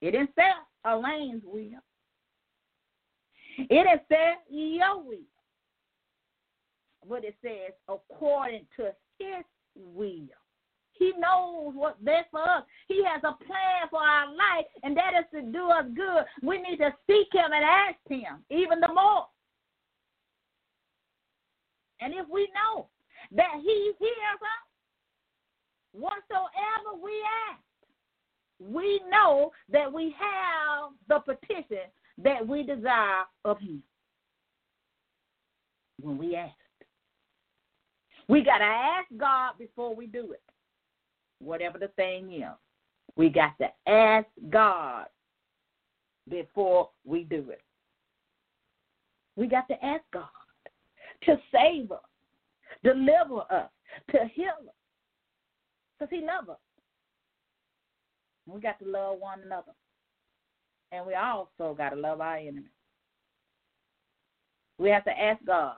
It didn't say Elaine's will. It didn't say your will. But it says according to His will. He knows what's best for us. He has a plan for our life, and that is to do us good. We need to seek Him and ask Him even the more. And if we know that He hears us, whatsoever we ask, we know that we have the petition that we desire of Him when we ask. We got to ask God before we do it, whatever the thing is. We got to ask God before we do it. We got to ask God to save us, deliver us, to heal us. Because He loves us. We got to love one another. And we also got to love our enemies. We have to ask God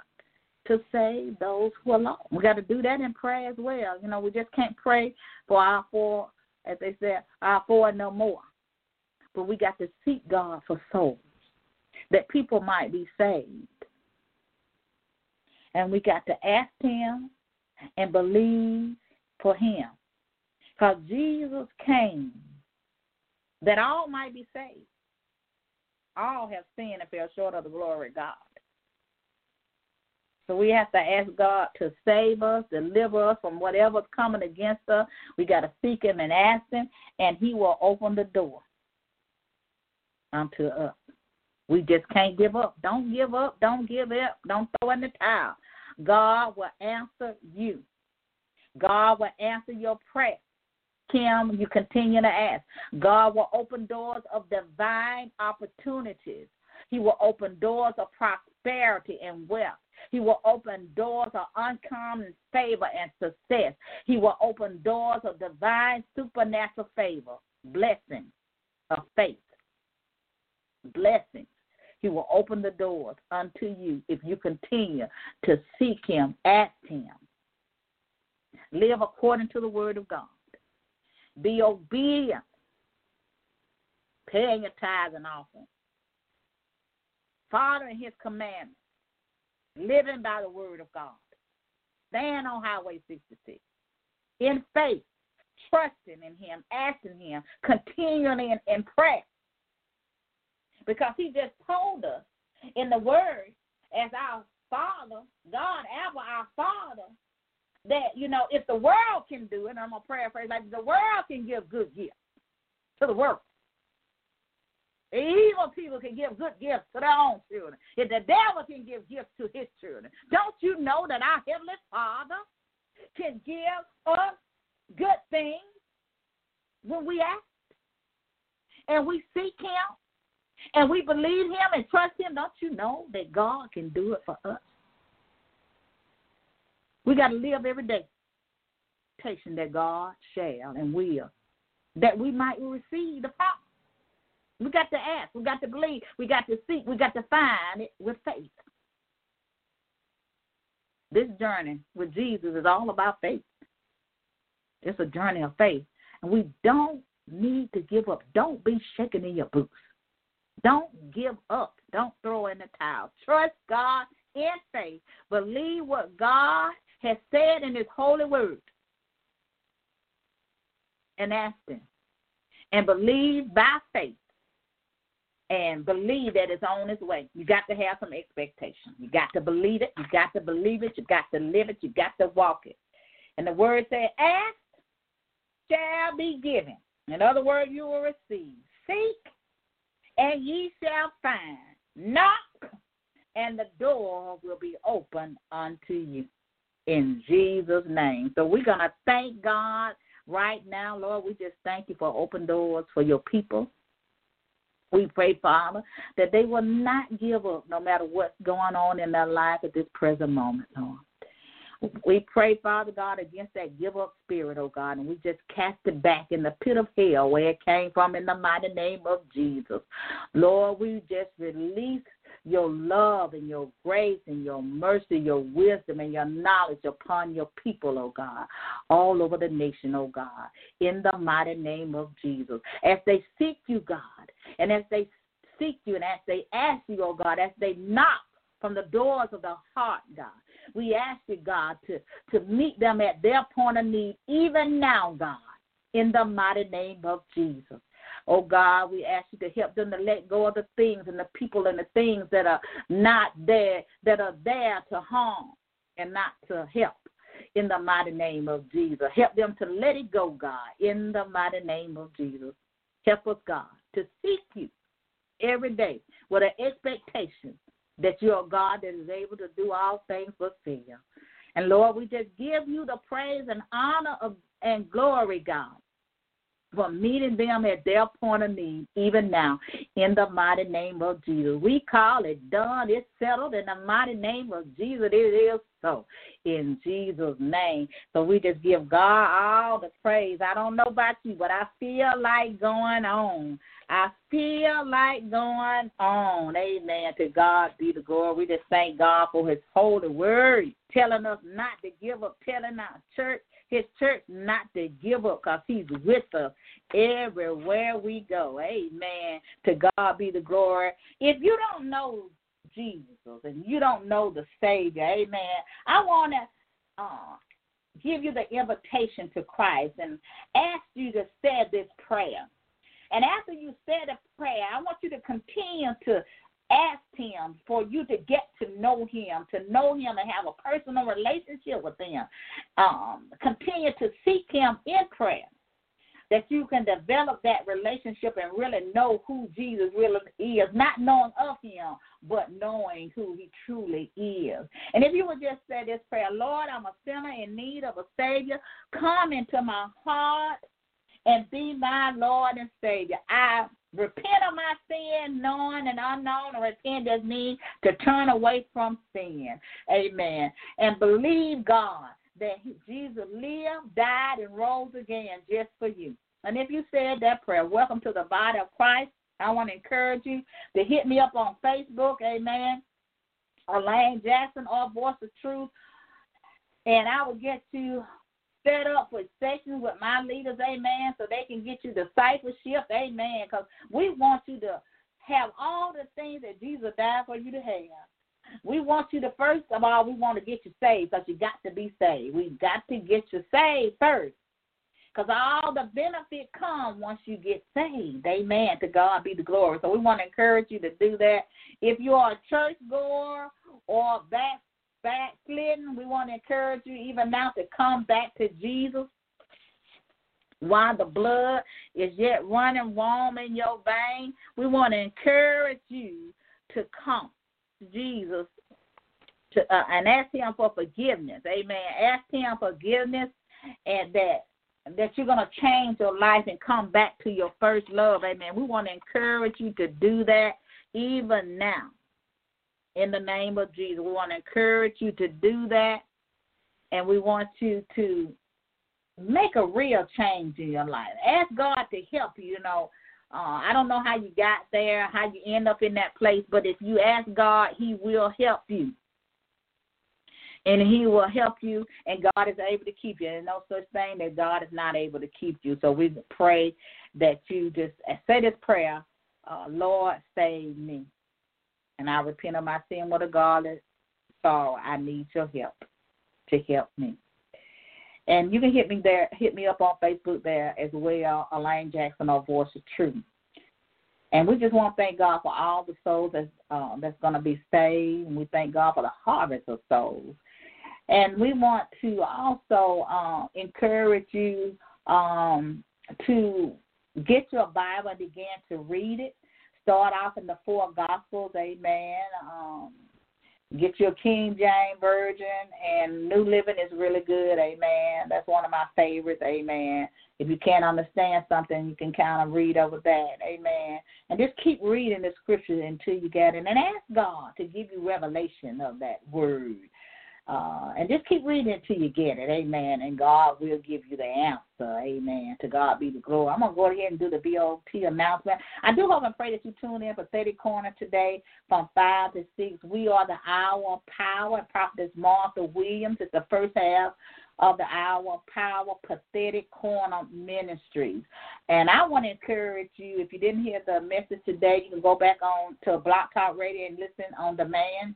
to save those who are lost. We got to do that in prayer as well. You know, we just can't pray for our four, as they said, our four no more. But we got to seek God for souls that people might be saved. And we got to ask Him and believe for Him. Because Jesus came that all might be saved. All have sinned and fell short of the glory of God. So we have to ask God to save us, deliver us from whatever's coming against us. We got to seek Him and ask Him, and He will open the door unto us. We just can't give up. Don't give up. Don't give up. Don't throw in the towel. God will answer you. God will answer your prayer. Kim, you continue to ask. God will open doors of divine opportunities. He will open doors of prosperity and wealth. He will open doors of uncommon favor and success. He will open doors of divine supernatural favor, blessing of faith, blessings. He will open the doors unto you if you continue to seek Him, ask Him. Live according to the Word of God. Be obedient, paying your tithes and offering, following His commandments, living by the Word of God. Stand on Highway 66 in faith, trusting in Him, asking Him, continuing in, in prayer because he just told us in the word as our Father, God, ever our Father, that, you know, if the world can do it, I'm going to paraphrase, like the world can give good gifts to the world. Evil people can give good gifts to their own children. If the devil can give gifts to his children, don't you know that our Heavenly Father can give us good things when we ask and we seek Him and we believe him and trust him, don't you know that God can do it for us? We got to live every day, patient that God shall and will, that we might receive the power. We got to ask, we got to believe, we got to seek, we got to find it with faith. This journey with Jesus is all about faith. It's a journey of faith. And we don't need to give up. Don't be shaking in your boots. Don't give up. Don't throw in the towel. Trust God in faith. Believe what God has said in His holy word. And ask Him. And believe by faith. And believe that it's on its way. You got to have some expectation. You got to believe it. You got to believe it. You got to live it. You got to walk it. And the word said, Ask shall be given. In other words, you will receive. Seek and ye shall find. Knock, and the door will be open unto you. In Jesus' name. So we're going to thank God right now, Lord. We just thank you for open doors for your people. We pray, Father, that they will not give up no matter what's going on in their life at this present moment, Lord. We pray, Father God, against that give up spirit, oh God, and we just cast it back in the pit of hell where it came from in the mighty name of Jesus. Lord, we just release your love and your grace and your mercy, your wisdom and your knowledge upon your people, oh God, all over the nation, oh God, in the mighty name of Jesus. As they seek you, God, and as they seek you and as they ask you, oh God, as they knock from the doors of the heart, God. We ask you, God, to, to meet them at their point of need, even now, God, in the mighty name of Jesus. Oh God, we ask you to help them to let go of the things and the people and the things that are not there, that are there to harm and not to help. In the mighty name of Jesus. Help them to let it go, God, in the mighty name of Jesus. Help us, God, to seek you every day with an expectation that you're a God that is able to do all things but fail. And Lord, we just give you the praise and honor of, and glory, God, for meeting them at their point of need, even now, in the mighty name of Jesus. We call it done, it's settled in the mighty name of Jesus. It is so in Jesus' name. So we just give God all the praise. I don't know about you, but I feel like going on. I feel like going on. Amen. To God be the glory. We just thank God for his holy word, telling us not to give up, telling our church his church not to give up because he's with us everywhere we go. Amen. To God be the glory. If you don't know Jesus and you don't know the Savior, amen, I want to uh, give you the invitation to Christ and ask you to say this prayer. And after you said a prayer, I want you to continue to ask him for you to get to know him, to know him and have a personal relationship with him. Um, continue to seek him in prayer. That you can develop that relationship and really know who Jesus really is, not knowing of him, but knowing who he truly is. And if you would just say this prayer, Lord, I'm a sinner in need of a Savior. Come into my heart and be my Lord and Savior. I repent of my sin, known and unknown, or repent does mean to turn away from sin. Amen. And believe God that Jesus lived, died, and rose again just for you. And if you said that prayer, welcome to the body of Christ. I want to encourage you to hit me up on Facebook, amen, Elaine Jackson or Voice of Truth, and I will get you set up with sessions with my leaders, amen, so they can get you discipleship, amen, because we want you to have all the things that Jesus died for you to have. We want you to, first of all, we want to get you saved because you got to be saved. We've got to get you saved first. Because all the benefit come once you get saved. Amen. To God be the glory. So we want to encourage you to do that. If you are a church goer or a back backslidden, we want to encourage you even now to come back to Jesus while the blood is yet running warm in your vein. We want to encourage you to come to Jesus to, uh, and ask Him for forgiveness. Amen. Ask Him forgiveness and that that you're going to change your life and come back to your first love. Amen. We want to encourage you to do that even now in the name of Jesus. We want to encourage you to do that, and we want you to make a real change in your life. Ask God to help you. You know, uh, I don't know how you got there, how you end up in that place, but if you ask God, He will help you. And he will help you, and God is able to keep you. There's no such thing that God is not able to keep you. So we pray that you just say this prayer uh, Lord, save me and I repent of my sin with a godly sorrow. I need your help to help me. And you can hit me there, hit me up on Facebook there as well, Elaine Jackson or Voice of Truth. And we just want to thank God for all the souls that's uh, that's going to be saved, and we thank God for the harvest of souls. And we want to also uh, encourage you um, to get your Bible and begin to read it start off in the four Gospels, amen. Um, get your King James Version, and New Living is really good, amen. That's one of my favorites, amen. If you can't understand something, you can kind of read over that, amen. And just keep reading the scriptures until you get it, and ask God to give you revelation of that word. Uh, and just keep reading until you get it. Amen. And God will give you the answer. Amen. To God be the glory. I'm going to go ahead and do the BOT announcement. I do hope and pray that you tune in for 30 Corner today from 5 to 6. We are the hour of power. Prophetess Martha Williams. It's the first half of the hour power prophetic corner ministries and i want to encourage you if you didn't hear the message today you can go back on to blog talk radio and listen on demand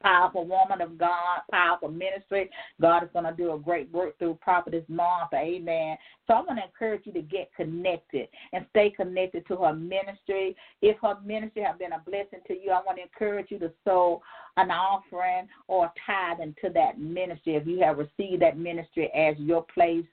powerful woman of God, powerful ministry. God is going to do a great work through Prophetess Martha. Amen. So I want to encourage you to get connected and stay connected to her ministry. If her ministry has been a blessing to you, I want to encourage you to sow an offering or tithe into that ministry. If you have received that ministry as your place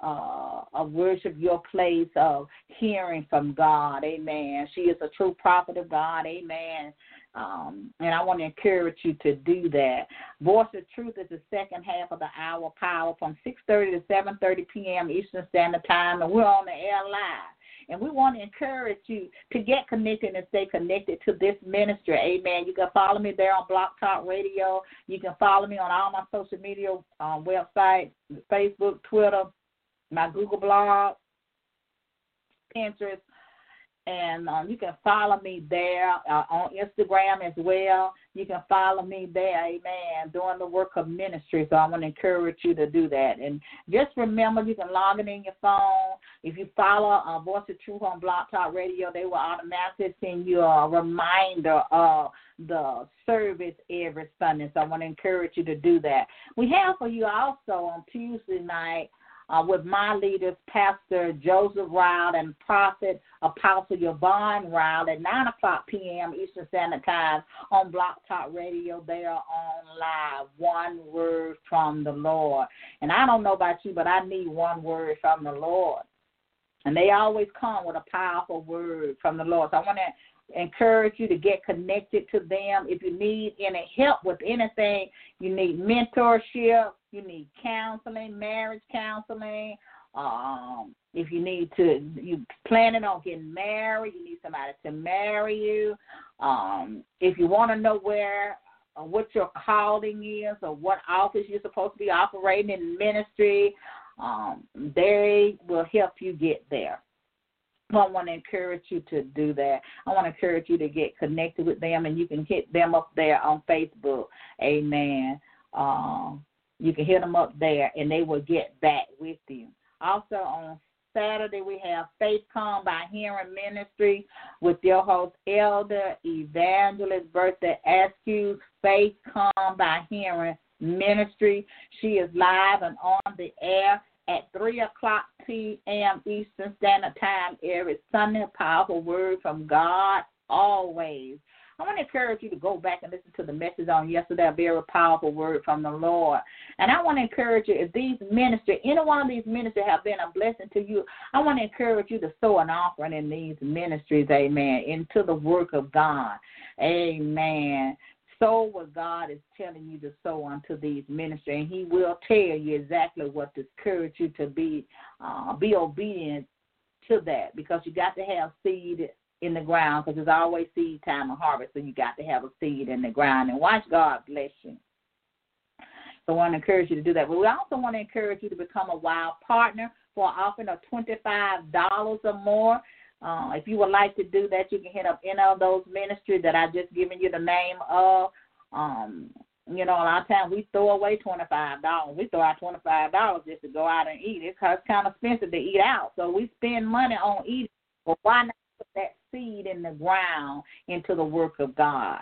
uh, of worship, your place of hearing from God. Amen. She is a true prophet of God. Amen Um, and I want to encourage you to do that. Voice of Truth is the second half of the hour power from 6:30 to 7:30 p.m. Eastern Standard Time, and we're on the air live. And we want to encourage you to get connected and stay connected to this ministry. Amen. You can follow me there on Blog Talk Radio. You can follow me on all my social media um, websites, Facebook, Twitter, my Google blog, Pinterest, and um, you can follow me there uh, on Instagram as well. You can follow me there, amen, doing the work of ministry. So I want to encourage you to do that. And just remember, you can log it in your phone. If you follow uh, Voice of Truth on Blog Talk Radio, they will automatically send you a reminder of the service every Sunday. So I want to encourage you to do that. We have for you also on Tuesday night uh, with my leaders, Pastor Joseph Ryle and Prophet Apostle Yvonne Ryle at 9 o'clock p.m. Eastern Standard Time on Blog Talk Radio. They are on live. One word from the Lord. And I don't know about you, but I need one word from the Lord. And they always come with a powerful word from the Lord. So I want to encourage you to get connected to them. If you need any help with anything, you need mentorship, you need counseling, marriage counseling. Um, if you need to, you planning on getting married, you need somebody to marry you. Um, if you want to know where uh, what your calling is or what office you're supposed to be operating in ministry, um, they will help you get there. I want to encourage you to do that. I want to encourage you to get connected with them, and you can hit them up there on Facebook. Amen. Um, you can hit them up there, and they will get back with you. Also on Saturday, we have Faith Come by Hearing Ministry with your host, Elder Evangelist Bertha Askew. Faith Come by Hearing Ministry. She is live and on the air at 3 o'clock p.m. Eastern Standard Time every Sunday. Powerful word from God always. I want to encourage you to go back and listen to the message on yesterday, a very powerful word from the Lord. And I want to encourage you, if these ministers, any one of these ministers have been a blessing to you, I want to encourage you to sow an offering in these ministries, amen, into the work of God. Amen sow what God is telling you to sow unto these ministry, and He will tell you exactly what to encourage you to be uh, be obedient to that because you got to have seed in the ground because there's always seed time and harvest, so you got to have a seed in the ground and watch God bless you. So I want to encourage you to do that. But we also want to encourage you to become a wild partner for offering of $25 or more. Uh, if you would like to do that, you can hit up any of those ministries that I've just given you the name of. Um, you know, a lot of times we throw away twenty five dollars. We throw out twenty five dollars just to go out and eat. It It's kind of expensive to eat out, so we spend money on eating. But why not put that seed in the ground into the work of God?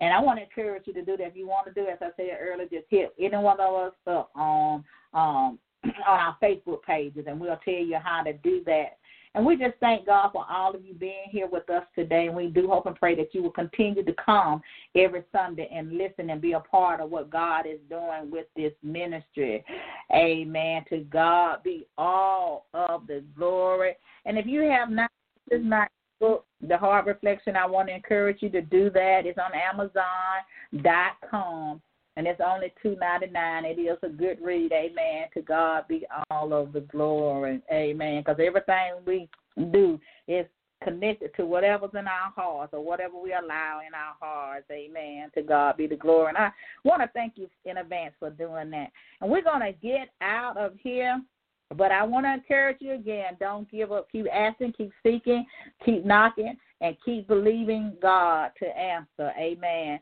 And I want to encourage you to do that. If you want to do, as I said earlier, just hit any one of us up on um, on our Facebook pages, and we'll tell you how to do that and we just thank God for all of you being here with us today. And we do hope and pray that you will continue to come every Sunday and listen and be a part of what God is doing with this ministry. Amen. To God be all of the glory. And if you have not, this is not book, The Heart Reflection, I want to encourage you to do that. It's on Amazon.com and it's only two ninety nine. It is a good read, amen. To God be all of the glory, amen. Because everything we do is connected to whatever's in our hearts or whatever we allow in our hearts, amen. To God be the glory. And I want to thank you in advance for doing that. And we're to get out of here. But I want to encourage you again don't give up. Keep asking, keep seeking, keep knocking, and keep believing God to answer. Amen.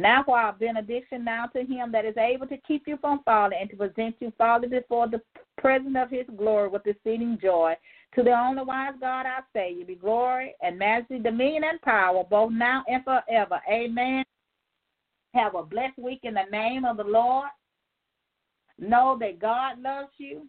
Now for our benediction now to him that is able to keep you from falling and to present you faulty before the presence of his glory with exceeding joy. To the only wise God I say, you be glory and majesty, dominion and power, both now and forever. Amen. Have a blessed week in the name of the Lord. Know that God loves you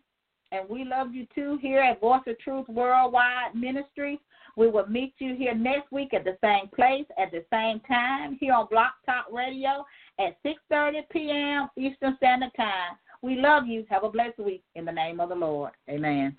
and we love you too here at Voice of Truth Worldwide Ministry. We will meet you here next week at the same place at the same time here on Blog Talk Radio at 6:30 p.m. Eastern Standard Time. We love you. Have a blessed week in the name of the Lord. Amen.